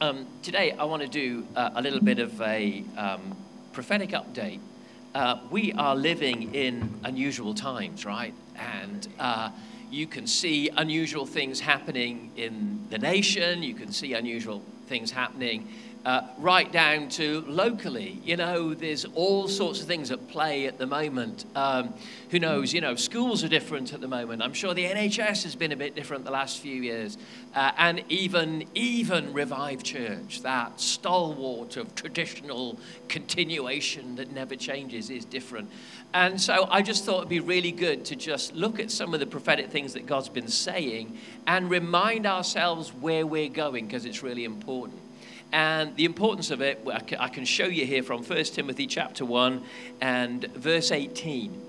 Um, today, I want to do uh, a little bit of a um, prophetic update. Uh, we are living in unusual times, right? And uh, you can see unusual things happening in the nation, you can see unusual things happening uh, right down to locally. You know, there's all sorts of things at play at the moment. Um, who knows? You know, schools are different at the moment. I'm sure the NHS has been a bit different the last few years, uh, and even even Revive Church, that stalwart of traditional continuation that never changes, is different. And so I just thought it'd be really good to just look at some of the prophetic things that God's been saying and remind ourselves where we're going because it's really important. And the importance of it, I can show you here from 1 Timothy chapter 1 and verse 18.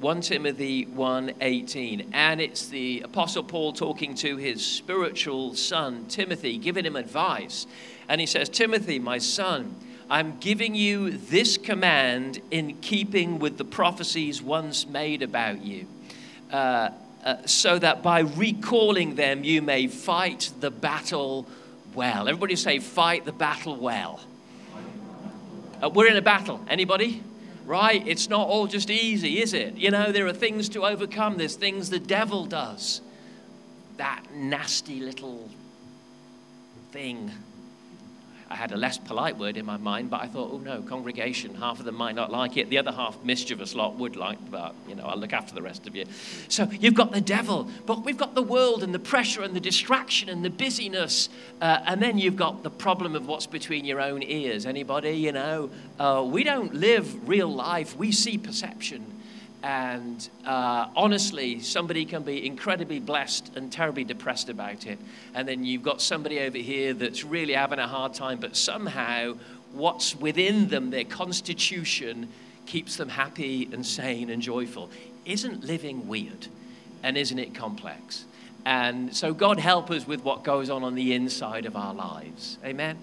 1 Timothy 1:18 and it's the apostle Paul talking to his spiritual son Timothy giving him advice and he says Timothy my son I'm giving you this command in keeping with the prophecies once made about you uh, uh, so that by recalling them you may fight the battle well. Everybody say, fight the battle well. Uh, we're in a battle. Anybody? Right? It's not all just easy, is it? You know, there are things to overcome. There's things the devil does. That nasty little thing I had a less polite word in my mind, but I thought, oh no, congregation, half of them might not like it. The other half, mischievous lot, would like, but you know, I'll look after the rest of you. So you've got the devil, but we've got the world and the pressure and the distraction and the busyness, uh, and then you've got the problem of what's between your own ears. Anybody, you know, uh, we don't live real life, we see perception. And uh, honestly, somebody can be incredibly blessed and terribly depressed about it. And then you've got somebody over here that's really having a hard time, but somehow what's within them, their constitution, keeps them happy and sane and joyful. Isn't living weird? And isn't it complex? And so, God help us with what goes on on the inside of our lives. Amen?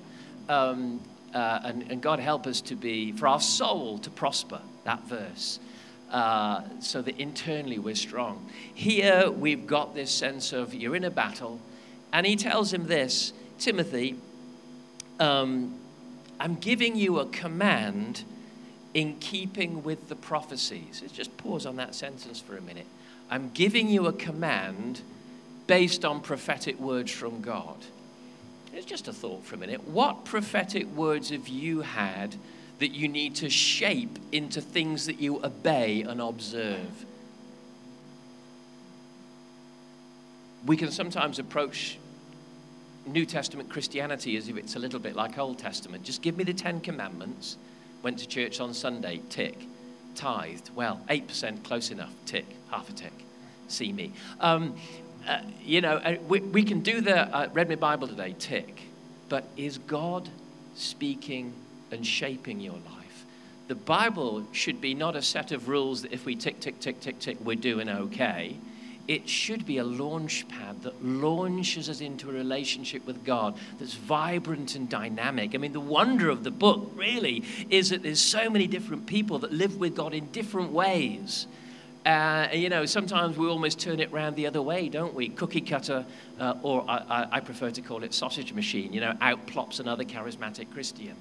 Um, uh, and, and God help us to be, for our soul to prosper, that verse uh, so that internally we're strong. Here we've got this sense of you're in a battle, and he tells him this Timothy, um, I'm giving you a command in keeping with the prophecies. Let's just pause on that sentence for a minute. I'm giving you a command based on prophetic words from God. It's just a thought for a minute. What prophetic words have you had? That you need to shape into things that you obey and observe. We can sometimes approach New Testament Christianity as if it's a little bit like Old Testament. Just give me the Ten Commandments. Went to church on Sunday, tick. Tithed, well, 8%, close enough, tick. Half a tick. See me. Um, uh, you know, uh, we, we, can do the, uh, read my Bible today, tick. But is God speaking and shaping your life. The Bible should be not a set of rules that if we tick, tick, tick, tick, tick, we're doing okay. It should be a launch pad that launches us into a relationship with God that's vibrant and dynamic. I mean, the wonder of the book really is that there's so many different people that live with God in different ways. Uh, you know, sometimes we almost turn it around the other way, don't we? Cookie cutter, uh, or I, I, prefer to call it sausage machine. You know, out plops another charismatic Christian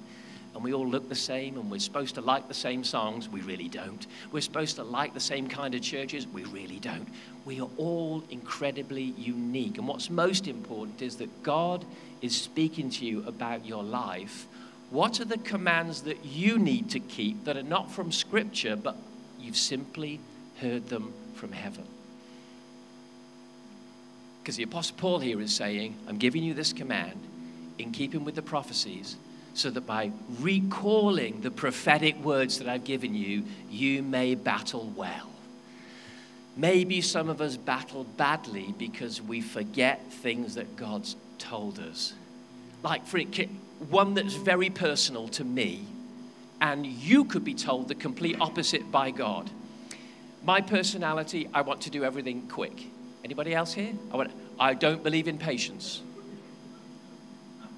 and we all look the same and we're supposed to like the same songs. We really don't. We're supposed to like the same kind of churches. We really don't. We are all incredibly unique. And what's most important is that God is speaking to you about your life. What are the commands that you need to keep that are not from Scripture, but you've simply heard them from heaven? Because the Apostle Paul here is saying, I'm giving you this command in keeping with the prophecies so that by recalling the prophetic words that I've given you, you may battle well. Maybe some of us battle badly because we forget things that God's told us. Like, for one that's very personal to me, and you could be told the complete opposite by God. My personality, I want to do everything quick. Anybody else here? I, want, I don't believe in patience.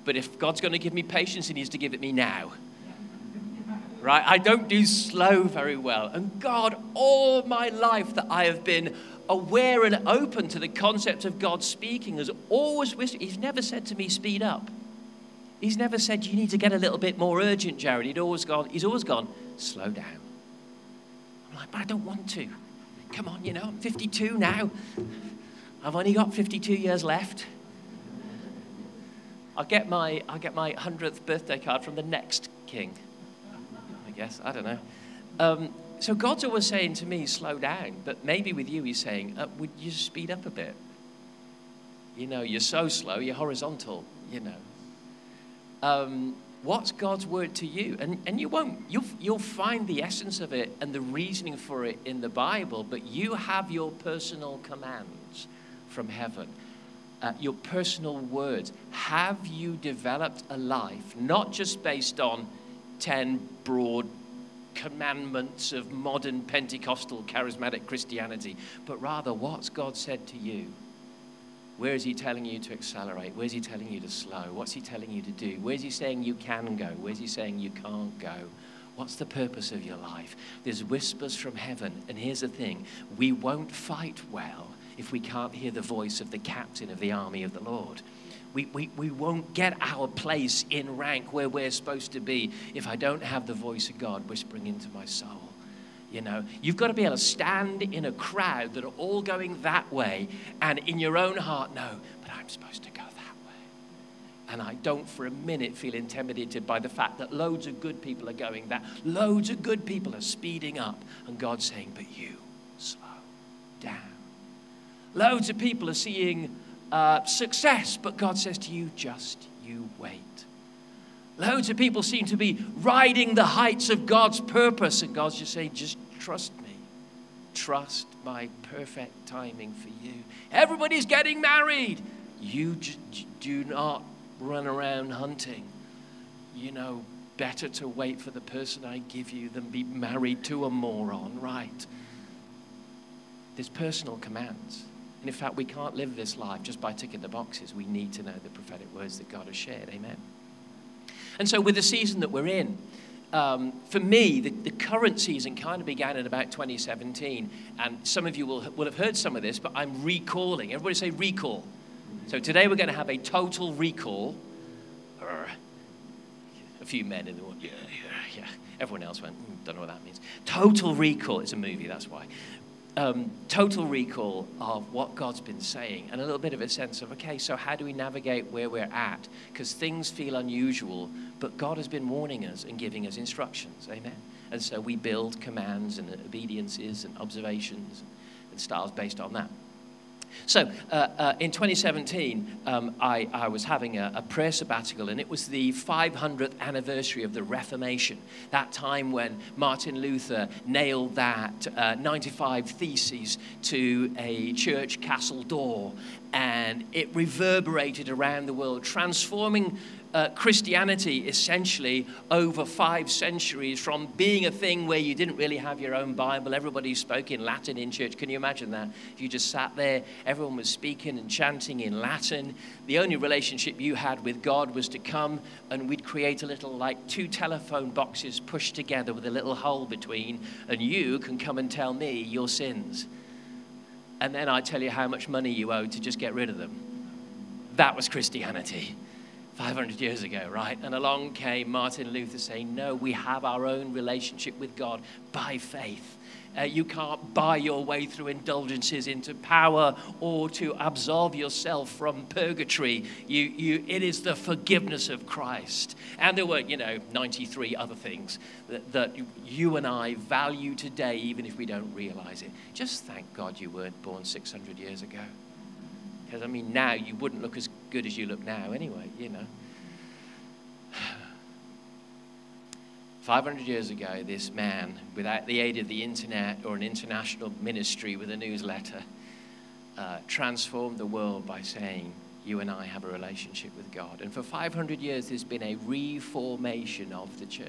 But if God's going to give me patience, He needs to give it me now. Right? I don't do slow very well. And God, all my life that I have been aware and open to the concept of God speaking, has always whispered. He's never said to me, speed up. He's never said you need to get a little bit more urgent, Jarrod. He'd always gone, he's always gone, slow down. I'm like, but I don't want to. Come on, you know, I'm 52 now. I've only got 52 years left. I'll get my, I'll get my 100th birthday card from the next king. I guess, I don't know. Um, so God's always saying to me, slow down. But maybe with you, He's saying, uh, would you speed up a bit? You know, you're so slow, you're horizontal, you know. Um, what's God's word to you? And, and you won't, you'll, you'll find the essence of it and the reasoning for it in the Bible, but you have your personal commands from heaven, uh, your personal words. Have you developed a life, not just based on 10 broad commandments of modern Pentecostal charismatic Christianity, but rather what's God said to you? Where is he telling you to accelerate? Where's he telling you to slow? What's he telling you to do? Where's he saying you can go? Where's he saying you can't go? What's the purpose of your life? There's whispers from heaven. And here's the thing we won't fight well if we can't hear the voice of the captain of the army of the Lord. We, we, we won't get our place in rank where we're supposed to be if I don't have the voice of God whispering into my soul. You know, you've got to be able to stand in a crowd that are all going that way and in your own heart know, but I'm supposed to go that way. And I don't for a minute feel intimidated by the fact that loads of good people are going that. Loads of good people are speeding up. And God's saying, but you, slow down. Loads of people are seeing uh, success, but God says to you, just you wait. Loads of people seem to be riding the heights of God's purpose, and God's just saying, just trust me. Trust my perfect timing for you. Everybody's getting married. You do not run around hunting. You know, better to wait for the person I give you than be married to a moron, right? There's personal commands. And in fact, we can't live this life just by ticking the boxes. We need to know the prophetic words that God has shared. Amen. And so, with the season that we're in, um, for me, the, the, current season kind of began in about 2017. And some of you will, will have heard some of this, but I'm recalling. Everybody say recall. So today we're going to have a total recall. A few men in the room. Yeah, yeah, yeah. Everyone else went, mm, don't know what that means. Total recall. It's a movie, that's why um, total recall of what God's been saying and a little bit of a sense of, okay, so how do we navigate where we're at? Because things feel unusual, but God has been warning us and giving us instructions. Amen. And so we build commands and obediences and observations and styles based on that. So, uh, uh, in 2017, um, I, I, was having a, a, prayer sabbatical, and it was the 500th anniversary of the Reformation. That time when Martin Luther nailed that uh, 95 Theses to a church castle door, and it reverberated around the world, transforming uh, Christianity essentially over five centuries from being a thing where you didn't really have your own Bible, everybody spoke in Latin in church. Can you imagine that? If you just sat there, everyone was speaking and chanting in Latin. The only relationship you had with God was to come and we'd create a little, like two telephone boxes pushed together with a little hole between, and you can come and tell me your sins. And then I tell you how much money you owe to just get rid of them. That was Christianity. 500 years ago, right? And along came Martin Luther saying, No, we have our own relationship with God by faith. Uh, you can't buy your way through indulgences into power or to absolve yourself from purgatory. You, you, it is the forgiveness of Christ. And there were, you know, 93 other things that, that you and I value today, even if we don't realize it. Just thank God you weren't born 600 years ago. Because, I mean, now you wouldn't look as good as you look now anyway, you know. 500 years ago, this man, without the aid of the internet or an international ministry with a newsletter, uh, transformed the world by saying, You and I have a relationship with God. And for 500 years, there's been a reformation of the church.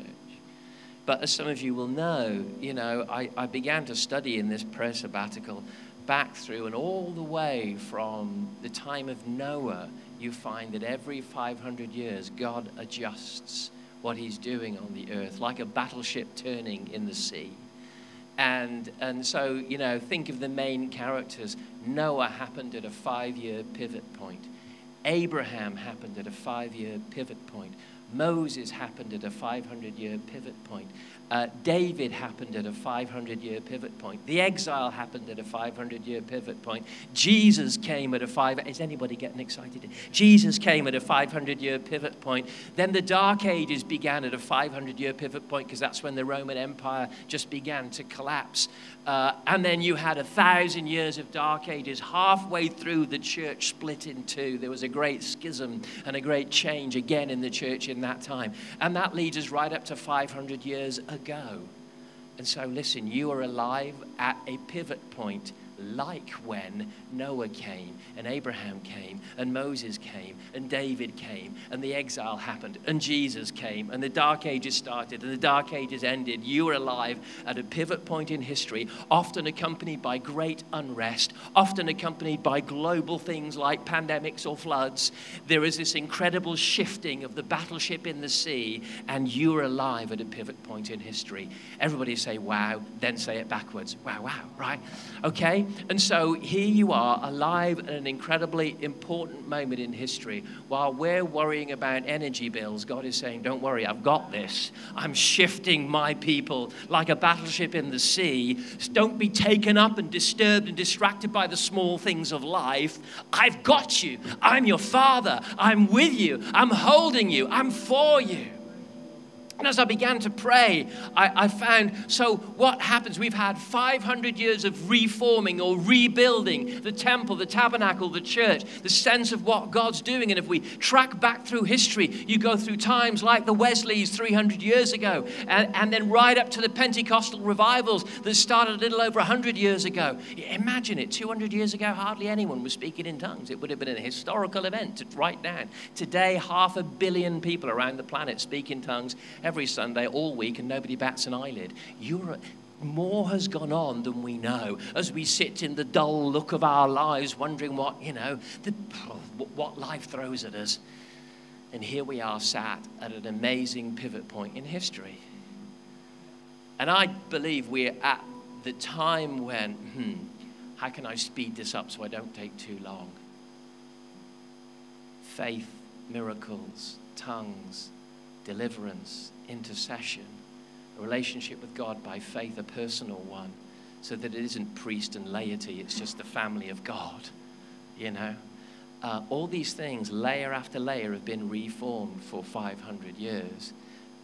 But as some of you will know, you know, I, I began to study in this prayer sabbatical back through and all the way from the time of Noah, you find that every 500 years God adjusts what he's doing on the earth, like a battleship turning in the sea. And, and so, you know, think of the main characters. Noah happened at a five year pivot point. Abraham happened at a five year pivot point. Moses happened at a 500 year pivot point. Uh, David happened at a 500 year pivot point. The exile happened at a 500 year pivot point. Jesus came at a five. Is anybody getting excited? Jesus came at a 500 year pivot point. Then the Dark Ages began at a 500 year pivot point because that's when the Roman Empire just began to collapse. Uh, and then you had a thousand years of Dark Ages. Halfway through, the church split in two. There was a great schism and a great change again in the church in that time. And that leads us right up to 500 years ago. And so, listen, you are alive at a pivot point like when Noah came and Abraham came and Moses came and David came and the exile happened and Jesus came and the dark ages started and the dark ages ended. You are alive at a pivot point in history, often accompanied by great unrest, often accompanied by global things like pandemics or floods. There is this incredible shifting of the battleship in the sea, and you are alive at a pivot point in history. Everybody say, wow, then say it backwards. Wow, wow, right? Okay? And so here you are, alive at an incredibly important moment in history. While we're worrying about energy bills, God is saying, Don't worry, I've got this. I'm shifting my people like a battleship in the sea. Don't be taken up and disturbed and distracted by the small things of life. I've got you. I'm your father. I'm with you. I'm holding you. I'm for you. And as I began to pray, I, I, found so what happens? We've had 500 years of reforming or rebuilding the temple, the tabernacle, the church, the sense of what God's doing. And if we track back through history, you go through times like the Wesleys 300 years ago, and, and then right up to the Pentecostal revivals that started a little over 100 years ago. Imagine it 200 years ago, hardly anyone was speaking in tongues. It would have been a historical event to write down. Today, half a billion people around the planet speak in tongues every Sunday, all week, and nobody bats an eyelid. You're, more has gone on than we know as we sit in the dull look of our lives, wondering what, you know, the, what life throws at us. And here we are sat at an amazing pivot point in history. And I believe we're at the time when, hmm, how can I speed this up so I don't take too long? Faith, miracles, tongues, deliverance, intercession, a relationship with God by faith, a personal one, so that it isn't priest and laity, it's just the family of God, you know. Uh, all these things, layer after layer, have been reformed for 500 years.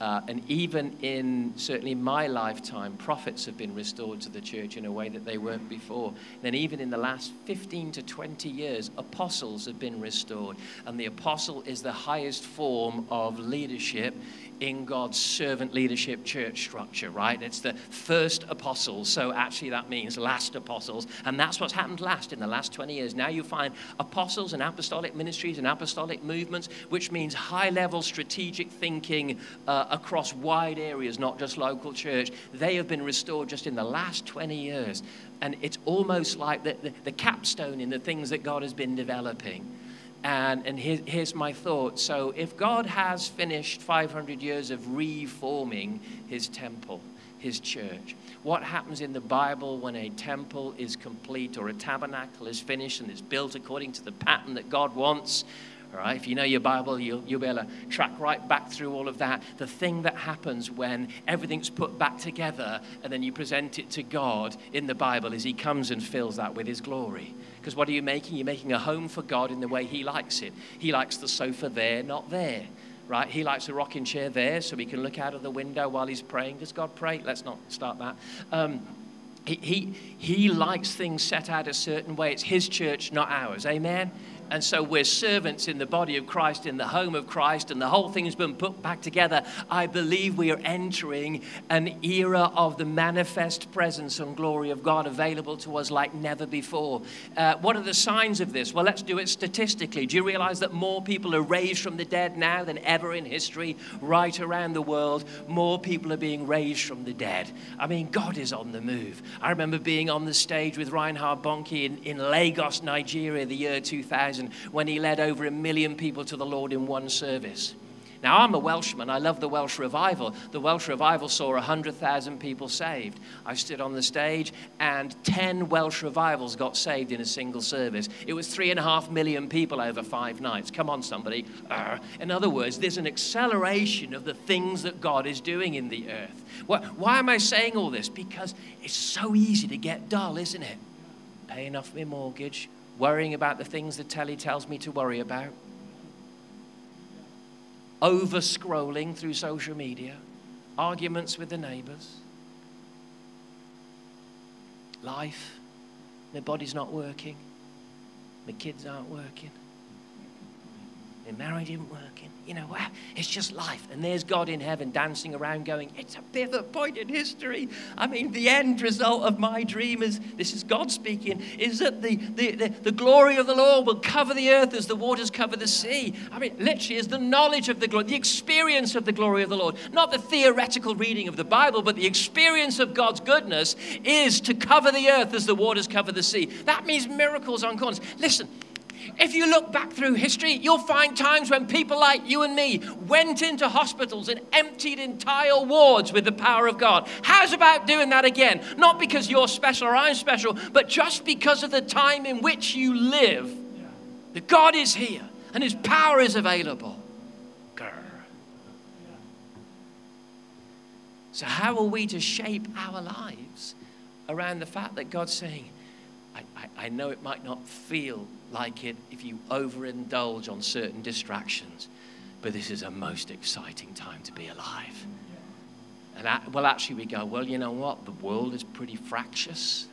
Uh, and even in certainly my lifetime, prophets have been restored to the church in a way that they weren't before. Then, even in the last 15 to 20 years, apostles have been restored. And the apostle is the highest form of leadership in God's servant leadership church structure, right? It's the first apostles, so actually that means last apostles. And that's what's happened last in the last 20 years. Now you find apostles and apostolic ministries and apostolic movements, which means high level strategic thinking uh, across wide areas, not just local church. They have been restored just in the last 20 years. And it's almost like the, the, the capstone in the things that God has been developing. And, and here, here's my thought. So, if God has finished 500 years of reforming his temple, his church, what happens in the Bible when a temple is complete or a tabernacle is finished and is built according to the pattern that God wants? All right, if you know your Bible, you'll, you'll be able to track right back through all of that. The thing that happens when everything's put back together and then you present it to God in the Bible is He comes and fills that with His glory. Because what are you making? You're making a home for God in the way He likes it. He likes the sofa there, not there. Right? He likes a rocking chair there so he can look out of the window while he's praying. Does God pray? Let's not start that. Um, he, he, he likes things set out a certain way. It's his church, not ours. Amen? And so we're servants in the body of Christ, in the home of Christ, and the whole thing has been put back together. I believe we are entering an era of the manifest presence and glory of God available to us like never before. Uh, what are the signs of this? Well, let's do it statistically. Do you realize that more people are raised from the dead now than ever in history, right around the world? More people are being raised from the dead. I mean, God is on the move. I remember being on the stage with Reinhard Bonnke in, in Lagos, Nigeria, the year 2000 when he led over a million people to the Lord in one service. Now, I'm a Welshman. I love the Welsh revival. The Welsh revival saw 100,000 people saved. I stood on the stage, and 10 Welsh revivals got saved in a single service. It was three and a half million people over five nights. Come on, somebody. Uh, in other words, there's an acceleration of the things that God is doing in the earth. Why am I saying all this? Because it's so easy to get dull, isn't it? Paying off my mortgage, worrying about the things the telly tells me to worry about. Over scrolling through social media, arguments with the neighbors, life, my body's not working, my kids aren't working, my marriage isn't working. You know, ah, it's just life. And there's God in heaven dancing around going, it's a pivot point in history. I mean, the end result of my dream is this is God speaking, is that the, the, the, the glory of the Lord will cover the earth as the waters cover the sea. I mean, literally, is the knowledge of the glory, the experience of the glory of the Lord. Not the theoretical reading of the Bible, but the experience of God's goodness is to cover the earth as the waters cover the sea. That means miracles on corners. Listen, if you look back through history, you'll find times when people like you and me went into hospitals and emptied entire wards with the power of God. How's about doing that again? Not because you're special or I'm special, but just because of the time in which you live. That God is here and His power is available. Grr. So, how are we to shape our lives around the fact that God's saying, I, I, know it might not feel like it if you overindulge on certain distractions. But this is a most exciting time to be alive. And I, well, actually, we go, well, you know what? The world is pretty fractious.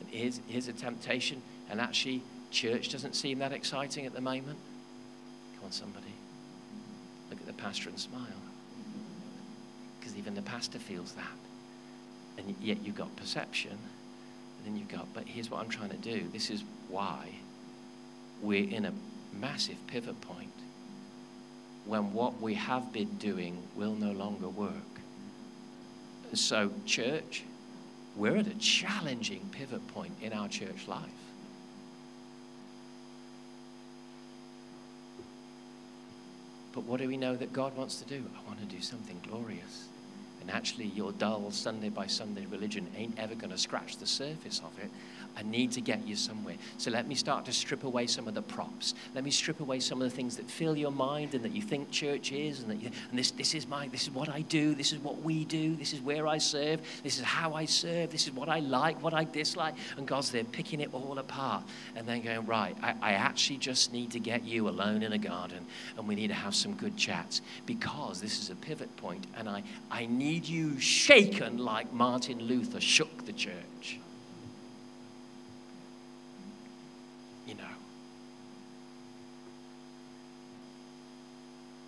And here's, here's a temptation. And actually, church doesn't seem that exciting at the moment. Come on, somebody. Look at the pastor and smile. Because even the pastor feels that. And yet you've got perception then you go, but here's what I'm trying to do. This is why we're in a massive pivot point when what we have been doing will no longer work. So, church, we're at a challenging pivot point in our church life. But what do we know that God wants to do? I want to do something glorious. And actually, your dull Sunday by Sunday religion ain't ever going to scratch the surface of it. I need to get you somewhere. So let me start to strip away some of the props. Let me strip away some of the things that fill your mind and that you think church is, and that you, and this this is my this is what I do. This is what we do. This is where I serve. This is how I serve. This is what I like, what I dislike. And God's there picking it all apart and then going right. I, I actually just need to get you alone in a garden, and we need to have some good chats because this is a pivot point, and I I need you shaken like Martin Luther shook the church. You know.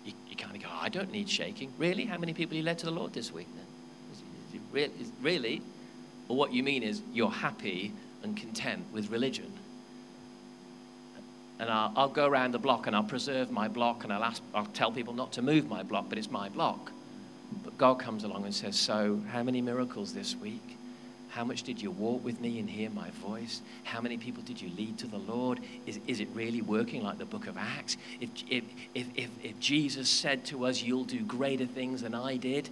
You, you kind of go, I don't need shaking. Really? How many people you led to the Lord this week then? Really, really? Or what you mean is you're happy and content with religion. And I'll, I'll, go around the block and I'll preserve my block and I'll, ask, I'll tell people not to move my block, but it's my block. But God comes along and says, So, how many miracles this week? How much did you walk with me and hear my voice? How many people did you lead to the Lord? Is, is it really working like the book of Acts? If, if, if, if, if Jesus said to us, You'll do greater things than I did,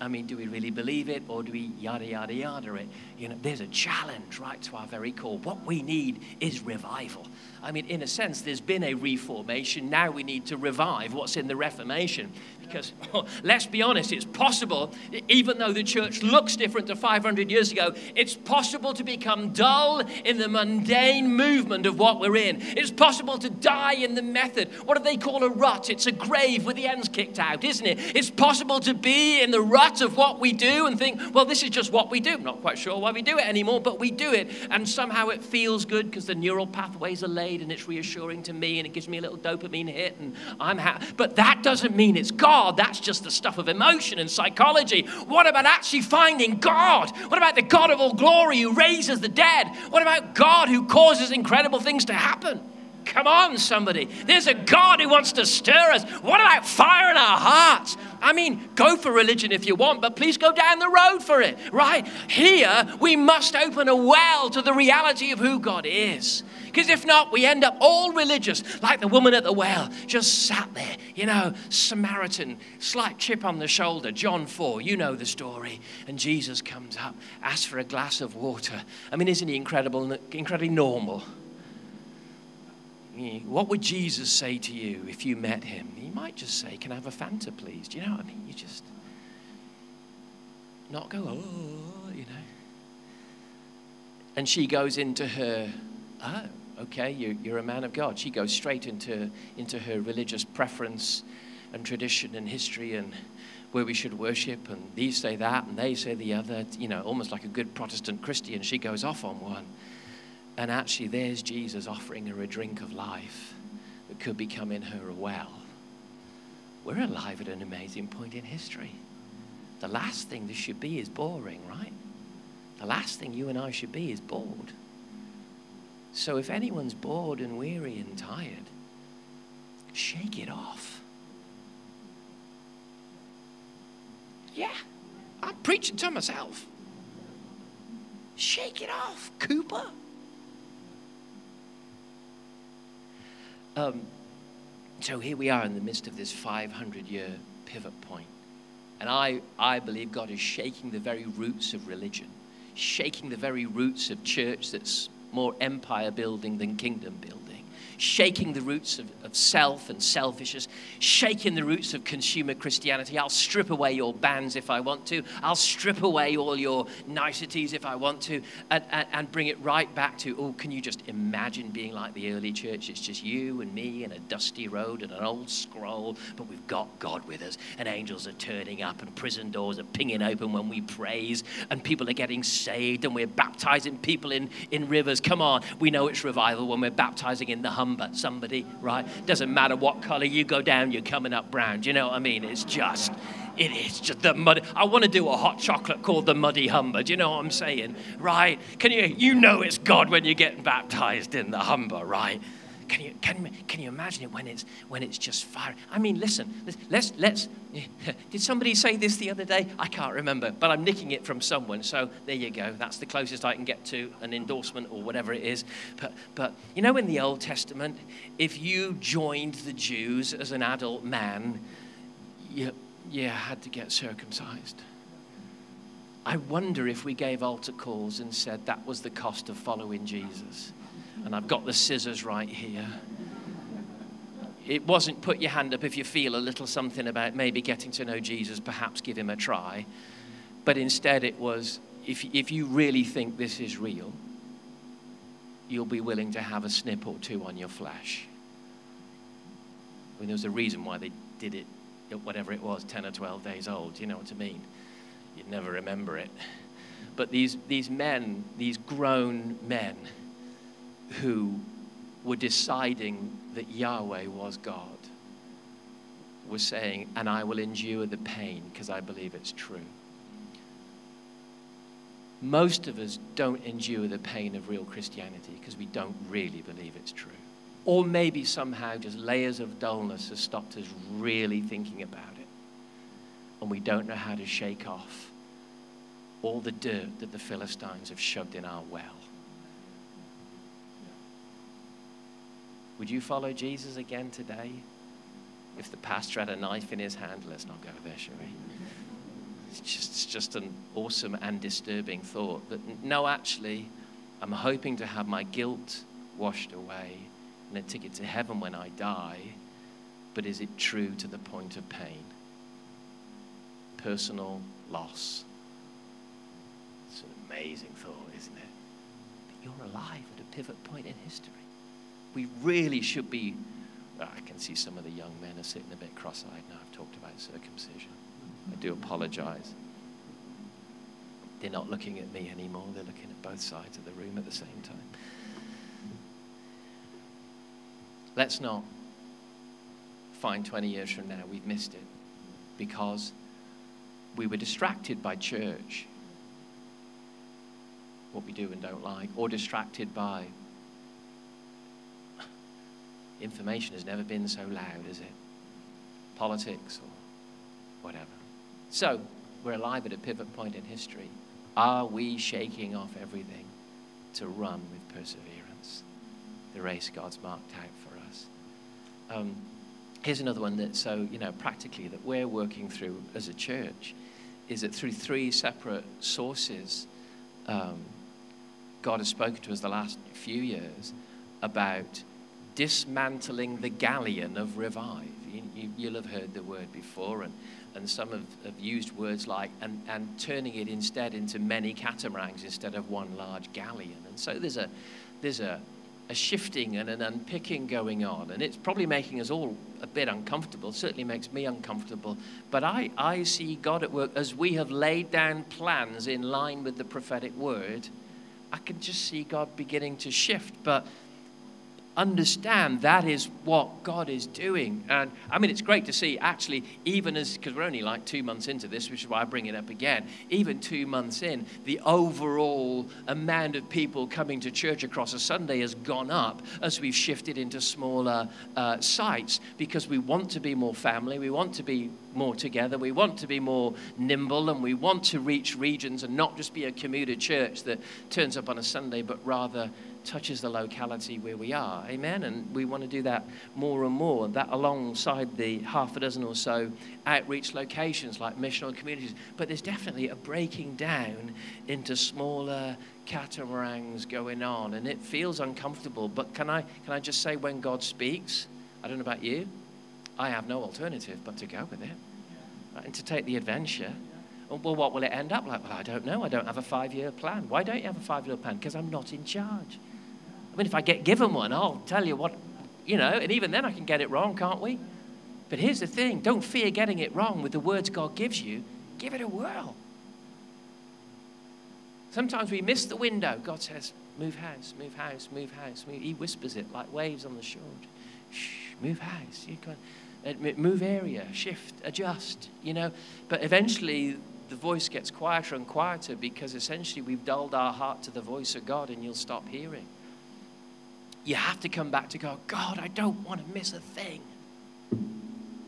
I mean, do we really believe it or do we yada, yada, yada it? You know, there's a challenge right to our very core. What we need is revival. I mean, in a sense, there's been a reformation. Now we need to revive what's in the Reformation. Because well, oh, let's be honest, it's possible, even though the church looks different to 500 years ago, it's possible to become dull in the mundane movement of what we're in. It's possible to die in the method. What do they call a rut? It's a grave with the ends kicked out, isn't it? It's possible to be in the rut of what we do and think, well, this is just what we do. I'm not quite sure why we do it anymore, but we do it. And somehow it feels good because the neural pathways are laid and it's reassuring to me and it gives me a little dopamine hit and I'm happy. But that doesn't mean it's God. That's just the stuff of emotion and psychology. What about actually finding God? What about the God of all glory who raises the dead? What about God who causes incredible things to happen? Come on, somebody. There's a God who wants to stir us. What about fire in our hearts? I mean, go for religion if you want, but please go down the road for it, right? Here, we must open a well to the reality of who God is. Because if not, we end up all religious, like the woman at the well, just sat there, you know, Samaritan, slight chip on the shoulder, John 4, you know the story. And Jesus comes up, asks for a glass of water. I mean, isn't he incredible, incredibly normal? What would Jesus say to you if you met him? He might just say, Can I have a Fanta, please? Do you know what I mean? You just not go, oh, you know. And she goes into her, oh, okay, you, you're a man of God. She goes straight into, into her religious preference and tradition and history and where we should worship. And these say that and they say the other, you know, almost like a good Protestant Christian. She goes off on one. And actually, there's Jesus offering her a drink of life that could become in her a well. We're alive at an amazing point in history. The last thing this should be is boring, right? The last thing you and I should be is bored. So if anyone's bored and weary and tired, shake it off. Yeah, I'm preaching to myself. Shake it off, Cooper. Um, so here we are in the midst of this 500 year pivot point. And I, I believe God is shaking the very roots of religion, shaking the very roots of church that's more empire building than kingdom building shaking the roots of, of self and selfishness, shaking the roots of consumer Christianity. I'll strip away your bands if I want to. I'll strip away all your niceties if I want to, and, and, and bring it right back to, oh, can you just imagine being like the early church? It's just you and me and a dusty road and an old scroll, but we've got God with us, and angels are turning up, and prison doors are pinging open when we praise, and people are getting saved, and we're baptizing people in, in rivers. Come on, we know it's revival when we're baptizing in the Somebody, right? Doesn't matter what color you go down, you're coming up brown. Do you know what I mean? It's just, it is just the mud. I want to do a hot chocolate called the Muddy Humber. Do you know what I'm saying? Right? Can you, you know it's God when you're getting baptized in the Humber, right? Can you, can, can you imagine it when it's, when it's just fire? I mean, listen, let's, let's, did somebody say this the other day? I can't remember, but I'm nicking it from someone. So there you go. That's the closest I can get to an endorsement or whatever it is. But, but you know, in the Old Testament, if you joined the Jews as an adult man, you, you had to get circumcised. I wonder if we gave altar calls and said that was the cost of following Jesus and I've got the scissors right here. It wasn't put your hand up if you feel a little something about maybe getting to know Jesus, perhaps give him a try. But instead, it was if, if you really think this is real, you'll be willing to have a snip or two on your flesh. I mean, there was a reason why they did it, whatever it was, 10 or 12 days old. You know what I mean? You'd never remember it. But these, these men, these grown men, who were deciding that Yahweh was God were saying, and I will endure the pain because I believe it's true. Most of us don't endure the pain of real Christianity because we don't really believe it's true. Or maybe somehow just layers of dullness have stopped us really thinking about it. And we don't know how to shake off all the dirt that the Philistines have shoved in our well. Would you follow Jesus again today? If the pastor had a knife in his hand, let's not go there, shall we? It's just, it's just an awesome and disturbing thought that no, actually, I'm hoping to have my guilt washed away and a ticket to heaven when I die, but is it true to the point of pain? Personal loss. It's an amazing thought, isn't it? That you're alive at a pivot point in history we really should be. I can see some of the young men are sitting a bit cross eyed now. I've talked about circumcision. I do apologize. They're not looking at me anymore, they're looking at both sides of the room at the same time. Let's not find 20 years from now we've missed it because we were distracted by church, what we do and don't like, or distracted by information has never been so loud, has it? Politics or whatever. So, we're alive at a pivot point in history. Are we shaking off everything to run with perseverance? The race God's marked out for us. Um, here's another one that, so, you know, practically, that we're working through as a church is that through three separate sources, um, God has spoken to us the last few years about dismantling the galleon of revive. You, will you, have heard the word before, and, and some have, have used words like, and, and turning it instead into many catamarans instead of one large galleon. And so there's a, there's a, a shifting and an unpicking going on. And it's probably making us all a bit uncomfortable. Certainly makes me uncomfortable. But I, I see God at work as we have laid down plans in line with the prophetic word. I can just see God beginning to shift. But understand that is what God is doing. And I mean, it's great to see actually, even as, because we're only like two months into this, which is why I bring it up again, even two months in, the overall amount of people coming to church across a Sunday has gone up as we've shifted into smaller uh, sites because we want to be more family, we want to be more together, we want to be more nimble, and we want to reach regions and not just be a commuter church that turns up on a Sunday, but rather touches the locality where we are. Amen? And we want to do that more and more. That alongside the half a dozen or so outreach locations like missional communities. But there's definitely a breaking down into smaller catamarans going on. And it feels uncomfortable. But can I, can I just say, when God speaks, I don't know about you, I have no alternative but to go with it right? and to take the adventure. Well, what will it end up like? Well, I don't know. I don't have a five year plan. Why don't you have a five year plan? Because I'm not in charge. I mean, if I get given one, I'll tell you what, you know, and even then I can get it wrong, can't we? But here's the thing don't fear getting it wrong with the words God gives you, give it a whirl. Sometimes we miss the window. God says, move house, move house, move house. Move. He whispers it like waves on the shore. Shh, move house. You can, uh, move area, shift, adjust, you know. But eventually the voice gets quieter and quieter because essentially we've dulled our heart to the voice of God and you'll stop hearing you have to come back to God. God, I don't want to miss a thing.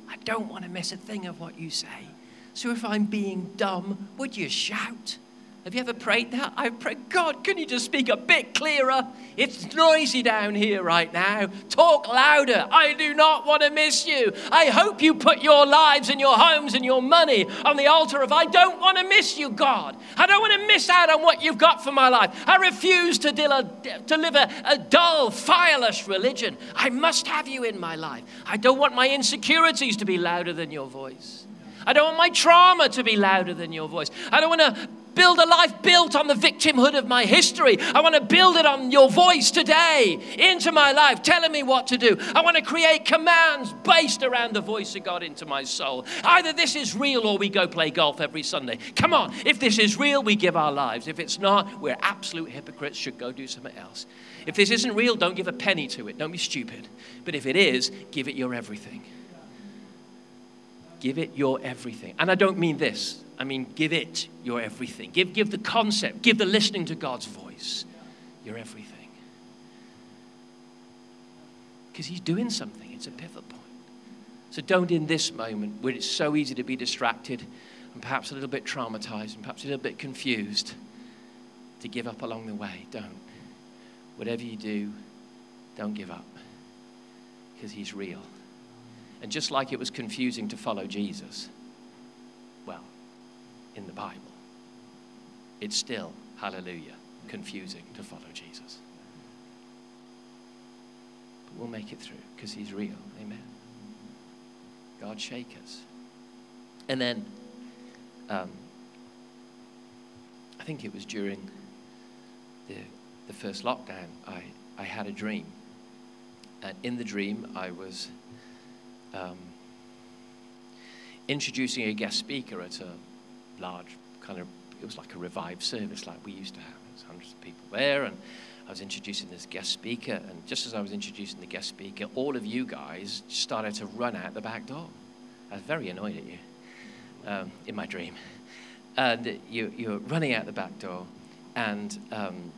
I don't want to miss a thing of what you say. So if I'm being dumb, would you shout? Have you ever prayed that? I've prayed, God, can you just speak a bit clearer? It's noisy down here right now. Talk louder. I do not want to miss you. I hope you put your lives and your homes and your money on the altar of I don't want to miss you, God. I don't want to miss out on what you've got for my life. I refuse to, to live a, a dull, fireless religion. I must have you in my life. I don't want my insecurities to be louder than your voice. I don't want my trauma to be louder than your voice. I don't want to build a life built on the victimhood of my history. I want to build it on your voice today into my life, telling me what to do. I want to create commands based around the voice of God into my soul. Either this is real or we go play golf every Sunday. Come on, if this is real, we give our lives. If it's not, we're absolute hypocrites, should go do something else. If this isn't real, don't give a penny to it. Don't be stupid. But if it is, give it your everything. Give it your everything. And I don't mean this. I mean, give it your everything. Give, give the concept, give the listening to God's voice your everything. Because He's doing something, it's a pivot point. So don't, in this moment where it's so easy to be distracted and perhaps a little bit traumatized and perhaps a little bit confused, to give up along the way. Don't. Whatever you do, don't give up because He's real. And just like it was confusing to follow Jesus, well, in the Bible, it's still, hallelujah, confusing to follow Jesus. But we'll make it through because he's real. Amen. God shake us. And then, um, I think it was during the, the first lockdown, I, I had a dream. And in the dream, I was um, introducing a guest speaker at a large kind of, it was like a revived service like we used to have. There was hundreds of people there, and I was introducing this guest speaker, and just as I was introducing the guest speaker, all of you guys started to run out the back door. I was very annoyed at you um, in my dream. And you, you were running out the back door, and, um,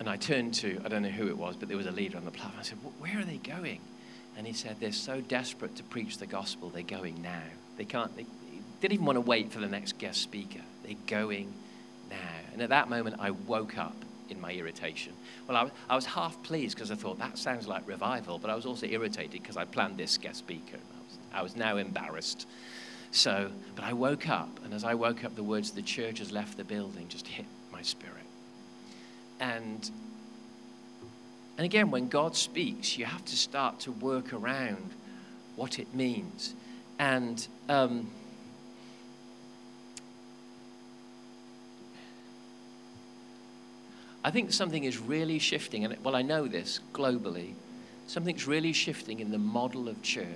and I turned to, I don't know who it was, but there was a leader on the platform. I said, Where are they going? And he said, They're so desperate to preach the gospel, they're going now. They can't, they, they didn't even want to wait for the next guest speaker. They're going now. And at that moment, I woke up in my irritation. Well, I was, I was half pleased because I thought that sounds like revival, but I was also irritated because I planned this guest speaker. I was, I was now embarrassed. So, but I woke up, and as I woke up, the words, the church has left the building, just hit my spirit. And and again, when God speaks, you have to start to work around what it means. And um, I think something is really shifting, and well, I know this globally. Something's really shifting in the model of church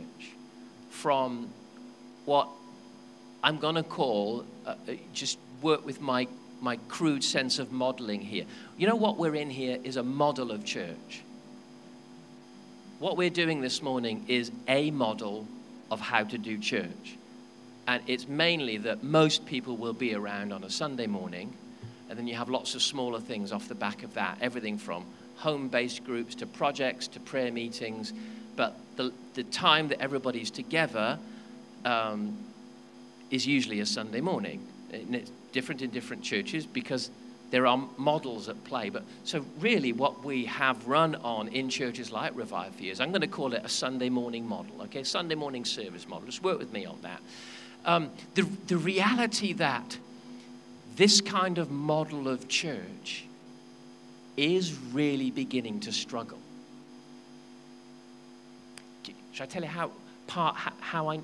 from what I'm going to call uh, uh, just work with my my crude sense of modeling here. You know what we're in here is a model of church. What we're doing this morning is a model of how to do church. And it's mainly that most people will be around on a Sunday morning, and then you have lots of smaller things off the back of that everything from home based groups to projects to prayer meetings. But the, the time that everybody's together um, is usually a Sunday morning. Different in different churches because there are models at play. But so, really, what we have run on in churches like Revive for years, I'm going to call it a Sunday morning model, okay? Sunday morning service model. Just work with me on that. Um, the, the reality that this kind of model of church is really beginning to struggle. Should I tell you how, part, how I,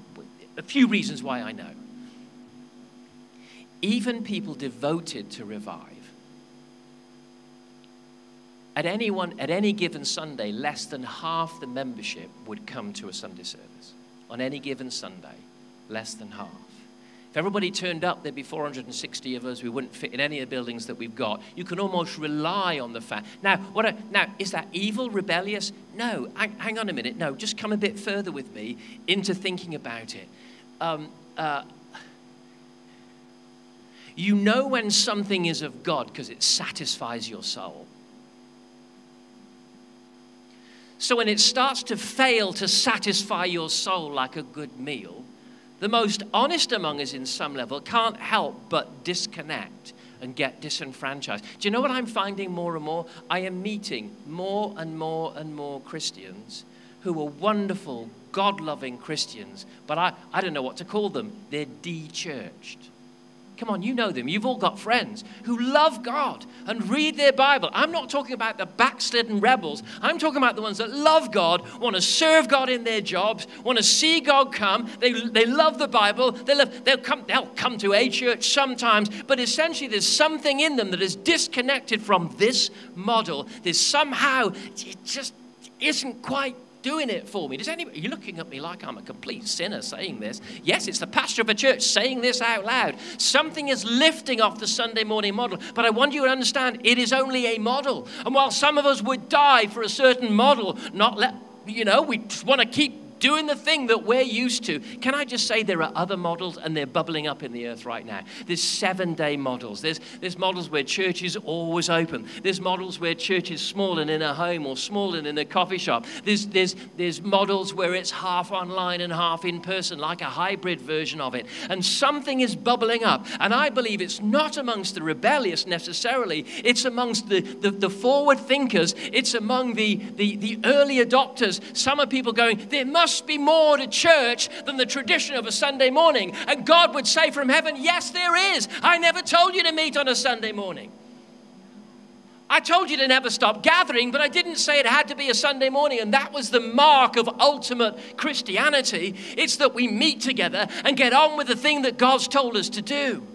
a few reasons why I know even people devoted to revive. At any, one, at any given Sunday, less than half the membership would come to a Sunday service. On any given Sunday, less than half. If everybody turned up, there'd be 460 of us. We wouldn't fit in any of the buildings that we've got. You can almost rely on the fact. Now, what a, now is that evil, rebellious? No. Hang, hang, on a minute. No, just come a bit further with me into thinking about it. Um, uh, you know when something is of God because it satisfies your soul. So when it starts to fail to satisfy your soul like a good meal, the most honest among us, in some level, can't help but disconnect and get disenfranchised. Do you know what I'm finding more and more? I am meeting more and more and more Christians who are wonderful, God loving Christians, but I, I don't know what to call them. They're de churched. Come on, you know them. You've all got friends who love God and read their Bible. I'm not talking about the backslidden rebels. I'm talking about the ones that love God, want to serve God in their jobs, want to see God come. They, they love the Bible. They love, they'll, come, they'll come to a church sometimes, but essentially there's something in them that is disconnected from this model. There's somehow, it just isn't quite doing it for me. Does anybody, you're looking at me like I'm a complete sinner saying this. Yes, it's the pastor of a church saying this out loud. Something is lifting off the Sunday morning model, but I want you to understand it is only a model. And while some of us would die for a certain model, not let, you know, we want to keep doing the thing that we're used to. Can I just say there are other models and they're bubbling up in the earth right now? There's seven day models. There's, there's models where church is always open. There's models where church is small and in a home or small and in a coffee shop. There's, there's, there's models where it's half online and half in person, like a hybrid version of it. And something is bubbling up. And I believe it's not amongst the rebellious necessarily, it's amongst the, the, the forward thinkers, it's among the, the, the early adopters. Some are people going, there must must be more to church than the tradition of a Sunday morning. And God would say from heaven, Yes, there is. I never told you to meet on a Sunday morning. I told you to never stop gathering, but I didn't say it had to be a Sunday morning. And that was the mark of ultimate Christianity. It's that we meet together and get on with the thing that God's told us to do.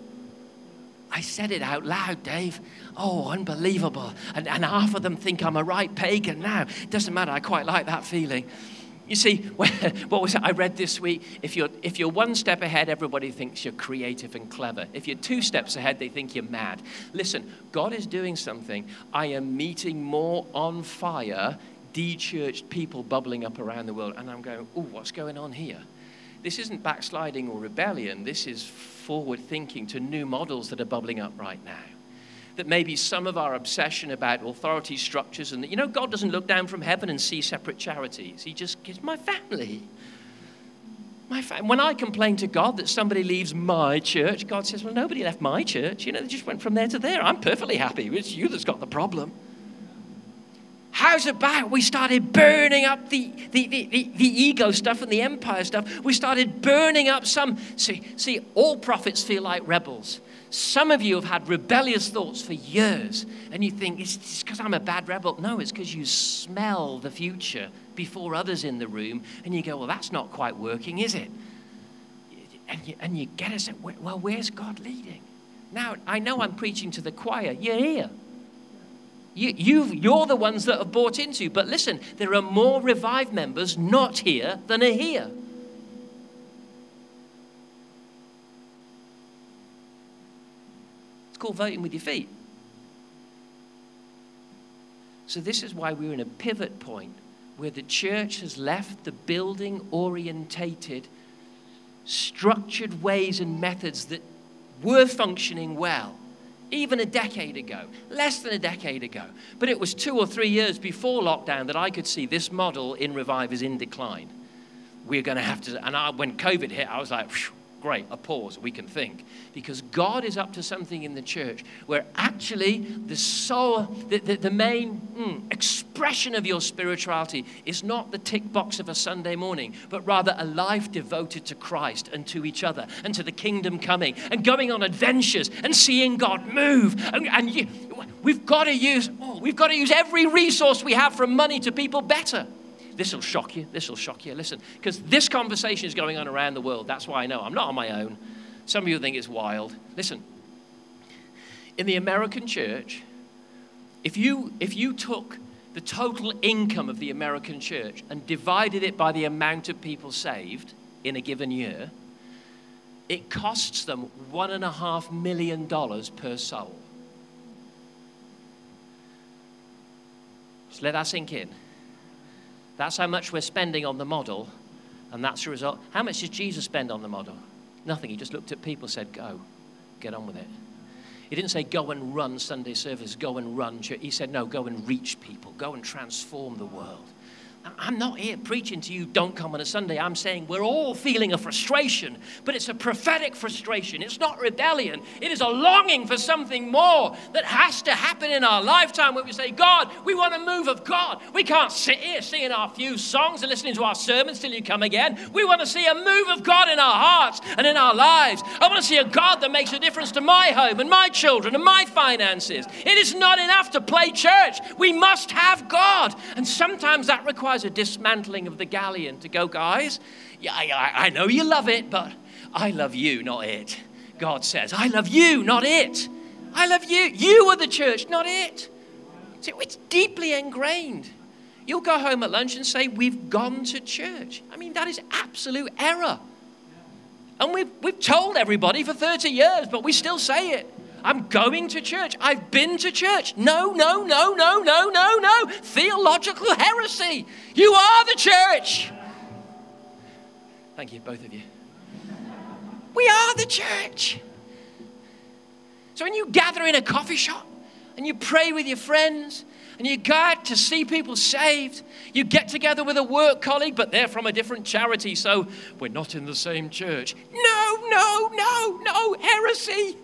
I said it out loud, Dave. Oh, unbelievable. And, and half of them think I'm a right pagan now. Doesn't matter, I quite like that feeling. You see, what was it I read this week? If you're, if you're one step ahead, everybody thinks you're creative and clever. If you're two steps ahead, they think you're mad. Listen, God is doing something. I am meeting more on fire, de-churched people bubbling up around the world. And I'm going, oh, what's going on here? This isn't backsliding or rebellion. This is forward thinking to new models that are bubbling up right now. That maybe some of our obsession about authority structures and that, you know, God doesn't look down from heaven and see separate charities. He just gives my family. My fam- when I complain to God that somebody leaves my church, God says, Well, nobody left my church. You know, they just went from there to there. I'm perfectly happy. It's you that's got the problem. How's it about we started burning up the, the, the, the, the ego stuff and the empire stuff? We started burning up some. See, see, all prophets feel like rebels. Some of you have had rebellious thoughts for years, and you think it's because I'm a bad rebel. No, it's because you smell the future before others in the room, and you go, Well, that's not quite working, is it? And you, and you get us, at, well, where's God leading? Now, I know I'm preaching to the choir. You're here. You, you're the ones that have bought into. But listen, there are more revived members not here than are here. It's called voting with your feet. So, this is why we're in a pivot point where the church has left the building orientated, structured ways and methods that were functioning well even a decade ago, less than a decade ago. But it was two or three years before lockdown that I could see this model in Revive is in decline. We're going to have to, and I, when COVID hit, I was like, great, a pause, we can think. Because God is up to something in the church where actually the soul, the, the, the main mm, expression of your spirituality is not the tick box of a Sunday morning, but rather a life devoted to Christ and to each other and to the kingdom coming and going on adventures and seeing God move. And, and you, we've got to use, oh, we've got to use every resource we have from money to people better. This will shock you. This will shock you. Listen, because this conversation is going on around the world. That's why I know I'm not on my own. Some of you think it's wild. Listen, in the American church, if you, if you took the total income of the American church and divided it by the amount of people saved in a given year, it costs them one and a half million dollars per soul. Just let that sink in. That's how much we're spending on the model, and that's the result. How much did Jesus spend on the model? Nothing. He just looked at people, said, Go, get on with it. He didn't say, Go and run Sunday service, go and run church. He said, No, go and reach people, go and transform the world. I'm not here preaching to you, don't come on a Sunday. I'm saying we're all feeling a frustration, but it's a prophetic frustration. It's not rebellion. It is a longing for something more that has to happen in our lifetime where we say, God, we want a move of God. We can't sit here singing our few songs and listening to our sermons till you come again. We want to see a move of God in our hearts and in our lives. I want to see a God that makes a difference to my home and my children and my finances. It is not enough to play church. We must have God. And sometimes that requires requires a dismantling of the galleon to go, guys, yeah, I, I know you love it, but I love you, not it. God says, I love you, not it. I love you. You are the church, not it. So it's deeply ingrained. You'll go home at lunch and say, We've gone to church. I mean, that is absolute error. And we've, we've told everybody for 30 years, but we still say it. I'm going to church. I've been to church. No, no, no, no, no, no, no. Theological heresy. You are the church. Thank you, both of you. We are the church. So when you gather in a coffee shop and you pray with your friends and you go out to see people saved, you get together with a work colleague, but they're from a different charity, so we're not in the same church. No, no, no, no, heresy.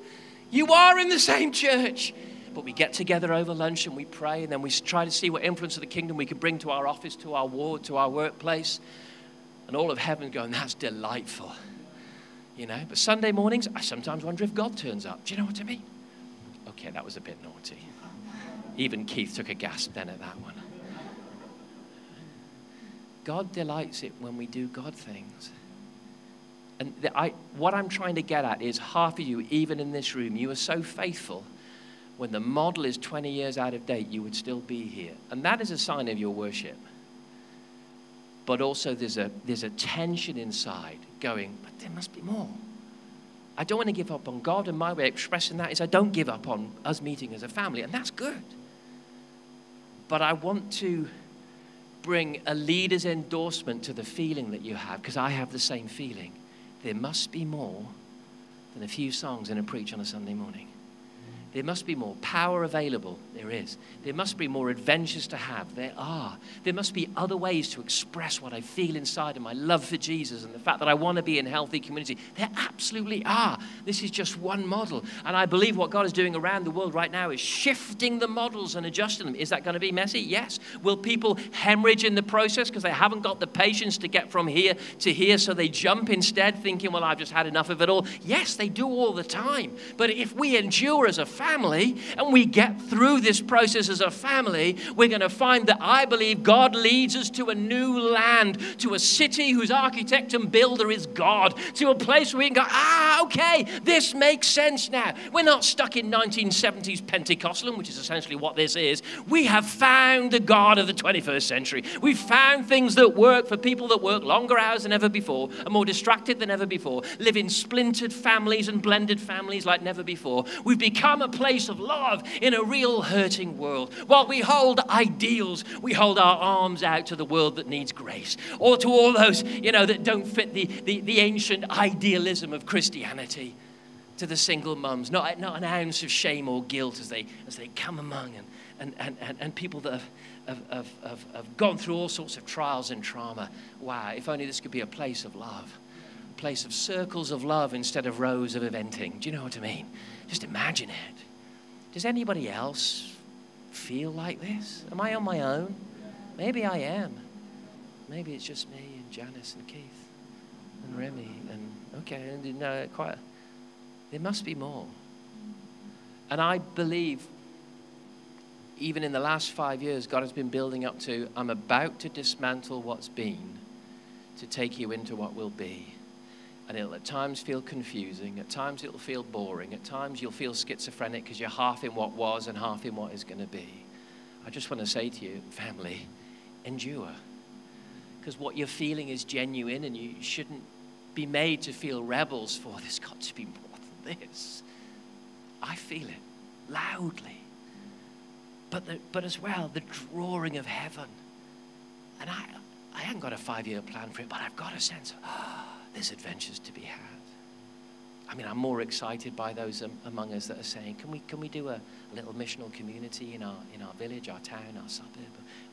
You are in the same church. But we get together over lunch and we pray, and then we try to see what influence of the kingdom we can bring to our office, to our ward, to our workplace. And all of heaven going, that's delightful. You know, but Sunday mornings, I sometimes wonder if God turns up. Do you know what I mean? Okay, that was a bit naughty. Even Keith took a gasp then at that one. God delights it when we do God things. And I, what I'm trying to get at is half of you, even in this room, you are so faithful. When the model is 20 years out of date, you would still be here. And that is a sign of your worship. But also, there's a, there's a tension inside going, but there must be more. I don't want to give up on God, and my way of expressing that is I don't give up on us meeting as a family, and that's good. But I want to bring a leader's endorsement to the feeling that you have, because I have the same feeling there must be more than a few songs and a preach on a Sunday morning. There must be more power available. There is. There must be more adventures to have. There are. There must be other ways to express what I feel inside and my love for Jesus and the fact that I want to be in healthy community. There absolutely are. This is just one model. And I believe what God is doing around the world right now is shifting the models and adjusting them. Is that going to be messy? Yes. Will people hemorrhage in the process because they haven't got the patience to get from here to here so they jump instead thinking, well, I've just had enough of it all? Yes, they do all the time. But if we endure as a family and we get through this process as a family, we're going to find that I believe God leads us to a new land, to a city whose architect and builder is God, to a place where we can go, ah, okay, this makes sense now. We're not stuck in 1970s Pentecostalism, which is essentially what this is. We have found the God of the 21st century. We've found things that work for people that work longer hours than ever before, are more distracted than ever before, live in splintered families and blended families like never before. We've become a place of love in a real hurting world. While we hold ideals, we hold our arms out to the world that needs grace, or to all those, you know, that don't fit the, the, the ancient idealism of Christianity. To the single mums, not, not an ounce of shame or guilt as they, as they come among and, and, and, and, and people that have, have, have, have, have gone through all sorts of trials and trauma. Wow, if only this could be a place of love, a place of circles of love instead of rows of eventing. Do you know what I mean? Just imagine it. Does anybody else feel like this? Am I on my own? Maybe I am. Maybe it's just me and Janice and Keith and Remy and okay, and no, quite. There must be more. And I believe, even in the last five years, God has been building up to I'm about to dismantle what's been to take you into what will be. And it'll at times feel confusing, at times it'll feel boring, at times you'll feel schizophrenic because you're half in what was and half in what is going to be. I just want to say to you, family, endure. Because what you're feeling is genuine and you shouldn't be made to feel rebels for there's got to be more than this. I feel it loudly. But, the, but as well, the drawing of heaven. And I, I haven't got a five year plan for it, but I've got a sense of, oh, there's adventures to be had. I mean, I'm more excited by those among us that are saying, can we, can we do a, a little missional community in our, in our village, our town, our suburb?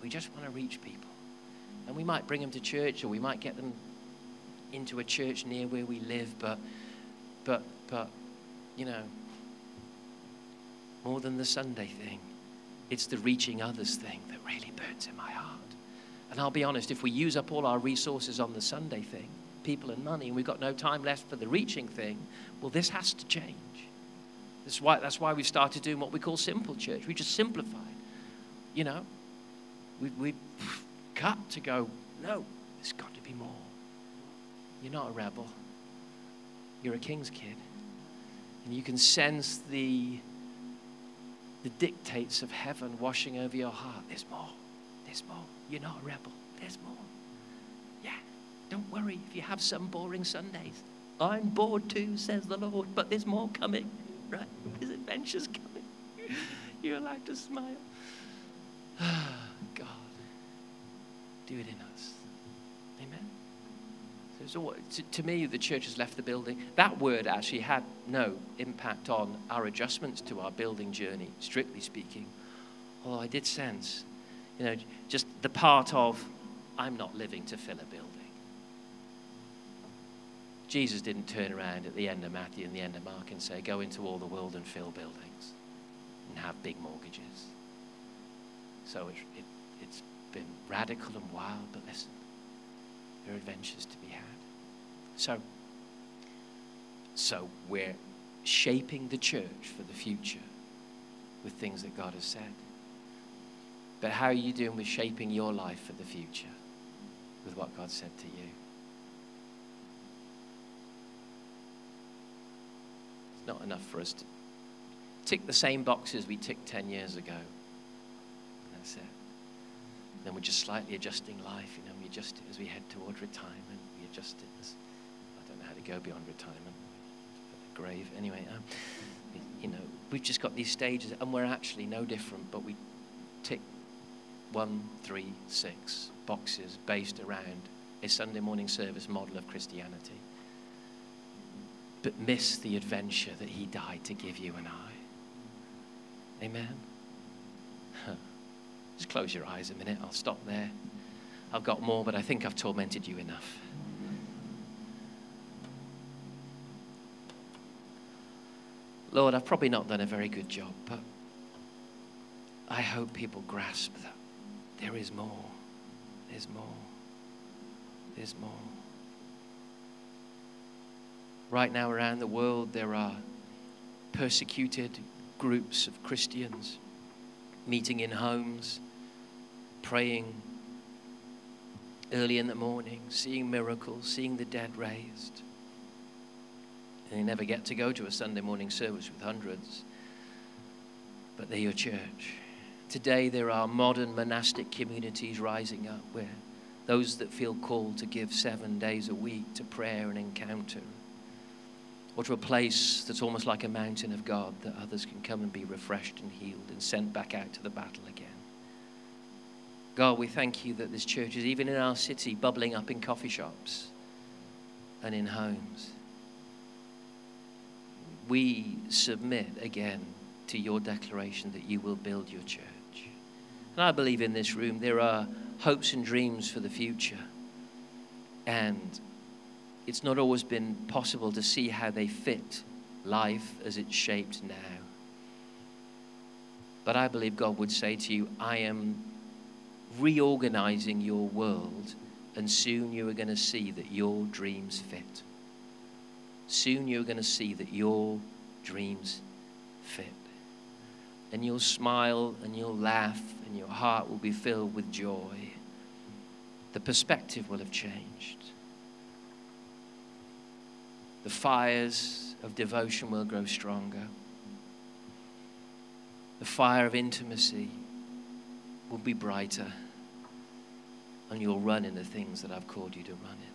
We just want to reach people. And we might bring them to church or we might get them into a church near where we live, but, but, but, you know, more than the Sunday thing, it's the reaching others thing that really burns in my heart. And I'll be honest, if we use up all our resources on the Sunday thing, people and money, and we've got no time left for the reaching thing, well, this has to change. That's why, that's why we started doing what we call simple church. We just simplified. You know, we, we cut to go, no, there's got to be more. You're not a rebel, you're a king's kid. And you can sense the, the dictates of heaven washing over your heart. There's more. There's more. You're not a rebel. There's more. Don't worry if you have some boring Sundays. I'm bored too, says the Lord, but there's more coming, right? There's adventures coming. You're allowed to smile. God, do it in us. Amen. So, to, to me, the church has left the building. That word actually had no impact on our adjustments to our building journey, strictly speaking. Although I did sense, you know, just the part of I'm not living to fill a building. Jesus didn't turn around at the end of Matthew and the end of Mark and say, Go into all the world and fill buildings and have big mortgages. So it, it, it's been radical and wild, but listen, there are adventures to be had. So, so we're shaping the church for the future with things that God has said. But how are you doing with shaping your life for the future with what God said to you? Not enough for us to tick the same boxes we ticked 10 years ago. That's it. then we're just slightly adjusting life. You know, we adjust it as we head toward retirement. We adjust it as, I don't know how to go beyond retirement. The grave. Anyway, um, you know, we've just got these stages, and we're actually no different, but we tick one, three, six boxes based around a Sunday morning service model of Christianity but miss the adventure that He died to give you and I. Amen. Just close your eyes a minute. I'll stop there. I've got more, but I think I've tormented you enough. Lord, I've probably not done a very good job, but I hope people grasp that there is more. There's more. There's more. Right now, around the world, there are persecuted groups of Christians meeting in homes, praying early in the morning, seeing miracles, seeing the dead raised. And they never get to go to a Sunday morning service with hundreds, but they're your church. Today, there are modern monastic communities rising up where those that feel called to give seven days a week to prayer and encounter, or to a place that's almost like a mountain of God that others can come and be refreshed and healed and sent back out to the battle again. God, we thank you that this church is even in our city, bubbling up in coffee shops and in homes. We submit again to your declaration that you will build your church. And I believe in this room there are hopes and dreams for the future. And it's not always been possible to see how they fit life as it's shaped now. But I believe God would say to you, I am reorganizing your world, and soon you are going to see that your dreams fit. Soon you're going to see that your dreams fit. And you'll smile and you'll laugh, and your heart will be filled with joy. The perspective will have changed. The fires of devotion will grow stronger. The fire of intimacy will be brighter and you'll run in the things that I've called you to run in.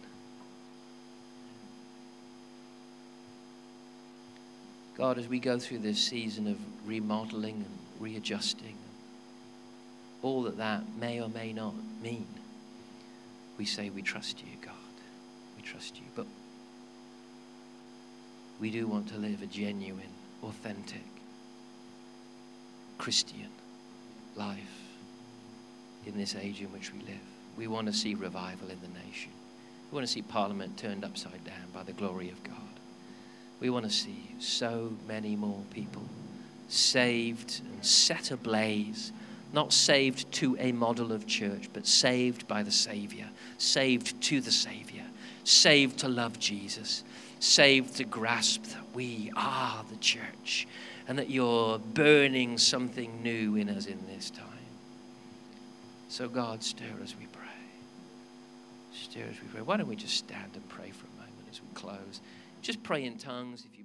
God, as we go through this season of remodeling and readjusting, all that that may or may not mean, we say we trust you, God. We trust you. But we do want to live a genuine, authentic Christian life in this age in which we live. We want to see revival in the nation. We want to see Parliament turned upside down by the glory of God. We want to see so many more people saved and set ablaze, not saved to a model of church, but saved by the Savior, saved to the Savior, saved to love Jesus, saved to grasp that we are the church and that you're burning something new in us in this time. So, God, stir as we pray. Stir as we pray. Why don't we just stand and pray for a moment as we close? Just pray in tongues if you.